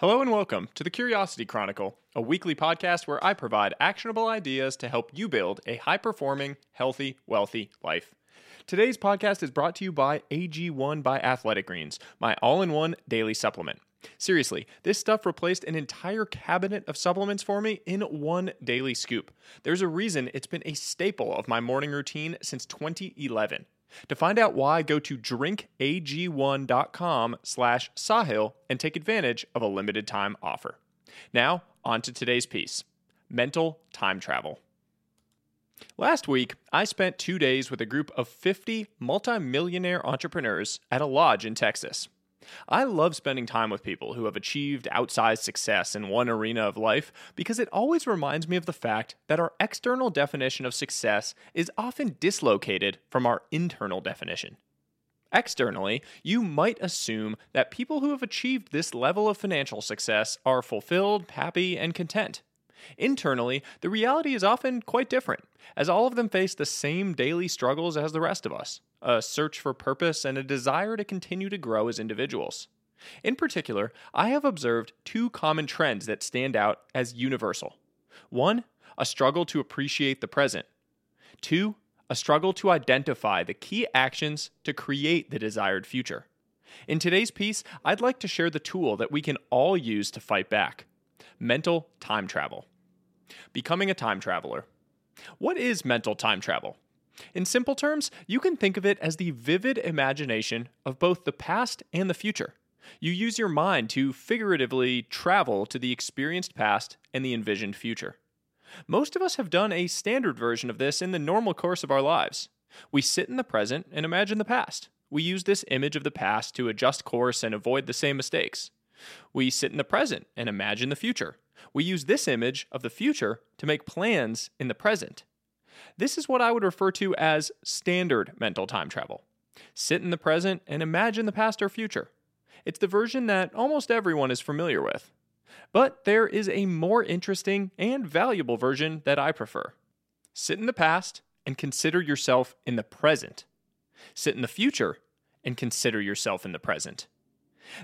Hello and welcome to the Curiosity Chronicle, a weekly podcast where I provide actionable ideas to help you build a high performing, healthy, wealthy life. Today's podcast is brought to you by AG1 by Athletic Greens, my all in one daily supplement. Seriously, this stuff replaced an entire cabinet of supplements for me in one daily scoop. There's a reason it's been a staple of my morning routine since 2011. To find out why, go to drinkag1.com slash Sahil and take advantage of a limited time offer. Now, on to today's piece mental time travel. Last week, I spent two days with a group of 50 multimillionaire entrepreneurs at a lodge in Texas. I love spending time with people who have achieved outsized success in one arena of life because it always reminds me of the fact that our external definition of success is often dislocated from our internal definition. Externally, you might assume that people who have achieved this level of financial success are fulfilled, happy, and content. Internally, the reality is often quite different, as all of them face the same daily struggles as the rest of us a search for purpose and a desire to continue to grow as individuals. In particular, I have observed two common trends that stand out as universal. One, a struggle to appreciate the present. Two, a struggle to identify the key actions to create the desired future. In today's piece, I'd like to share the tool that we can all use to fight back mental time travel. Becoming a time traveler. What is mental time travel? In simple terms, you can think of it as the vivid imagination of both the past and the future. You use your mind to figuratively travel to the experienced past and the envisioned future. Most of us have done a standard version of this in the normal course of our lives. We sit in the present and imagine the past. We use this image of the past to adjust course and avoid the same mistakes. We sit in the present and imagine the future. We use this image of the future to make plans in the present. This is what I would refer to as standard mental time travel. Sit in the present and imagine the past or future. It's the version that almost everyone is familiar with. But there is a more interesting and valuable version that I prefer. Sit in the past and consider yourself in the present. Sit in the future and consider yourself in the present.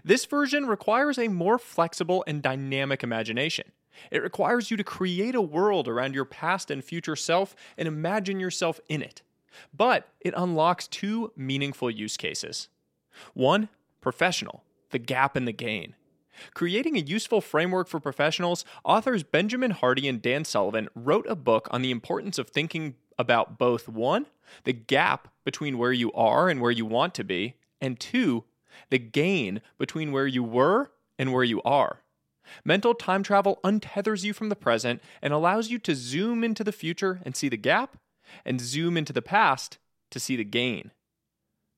This version requires a more flexible and dynamic imagination. It requires you to create a world around your past and future self and imagine yourself in it. But it unlocks two meaningful use cases. One, professional, the gap and the gain. Creating a useful framework for professionals, authors Benjamin Hardy and Dan Sullivan wrote a book on the importance of thinking about both one, the gap between where you are and where you want to be, and two, the gain between where you were and where you are. Mental time travel untethers you from the present and allows you to zoom into the future and see the gap, and zoom into the past to see the gain.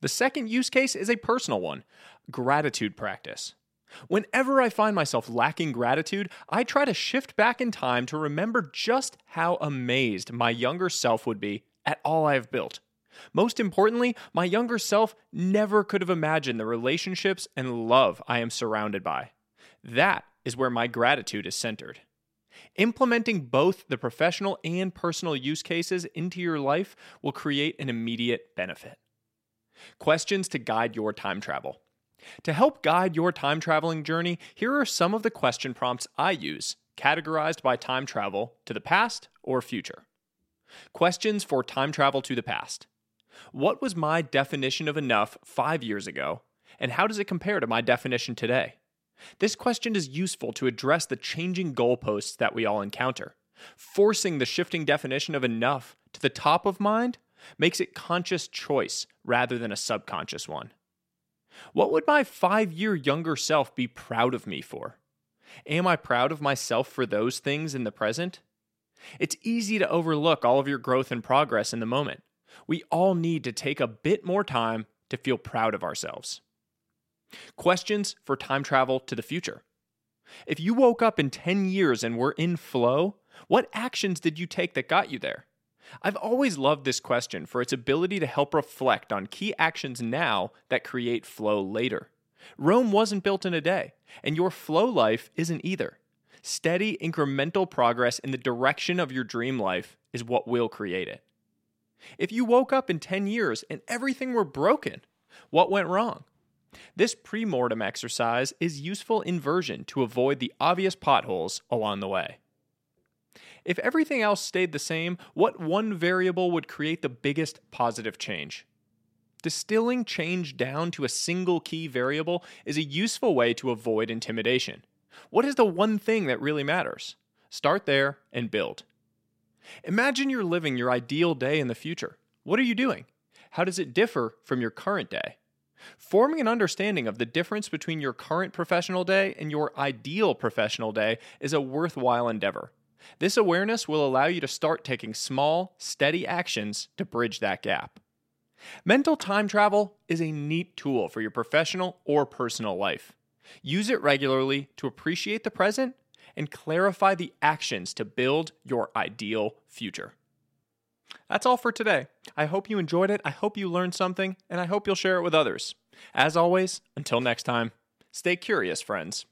The second use case is a personal one gratitude practice. Whenever I find myself lacking gratitude, I try to shift back in time to remember just how amazed my younger self would be at all I have built. Most importantly, my younger self never could have imagined the relationships and love I am surrounded by. That is where my gratitude is centered. Implementing both the professional and personal use cases into your life will create an immediate benefit. Questions to guide your time travel. To help guide your time traveling journey, here are some of the question prompts I use, categorized by time travel to the past or future. Questions for time travel to the past. What was my definition of enough five years ago, and how does it compare to my definition today? This question is useful to address the changing goalposts that we all encounter. Forcing the shifting definition of enough to the top of mind makes it conscious choice rather than a subconscious one. What would my five year younger self be proud of me for? Am I proud of myself for those things in the present? It's easy to overlook all of your growth and progress in the moment. We all need to take a bit more time to feel proud of ourselves. Questions for time travel to the future. If you woke up in 10 years and were in flow, what actions did you take that got you there? I've always loved this question for its ability to help reflect on key actions now that create flow later. Rome wasn't built in a day, and your flow life isn't either. Steady, incremental progress in the direction of your dream life is what will create it. If you woke up in 10 years and everything were broken, what went wrong? This pre-mortem exercise is useful inversion to avoid the obvious potholes along the way. If everything else stayed the same, what one variable would create the biggest positive change? Distilling change down to a single key variable is a useful way to avoid intimidation. What is the one thing that really matters? Start there and build. Imagine you're living your ideal day in the future. What are you doing? How does it differ from your current day? Forming an understanding of the difference between your current professional day and your ideal professional day is a worthwhile endeavor. This awareness will allow you to start taking small, steady actions to bridge that gap. Mental time travel is a neat tool for your professional or personal life. Use it regularly to appreciate the present and clarify the actions to build your ideal future. That's all for today. I hope you enjoyed it. I hope you learned something, and I hope you'll share it with others. As always, until next time, stay curious, friends.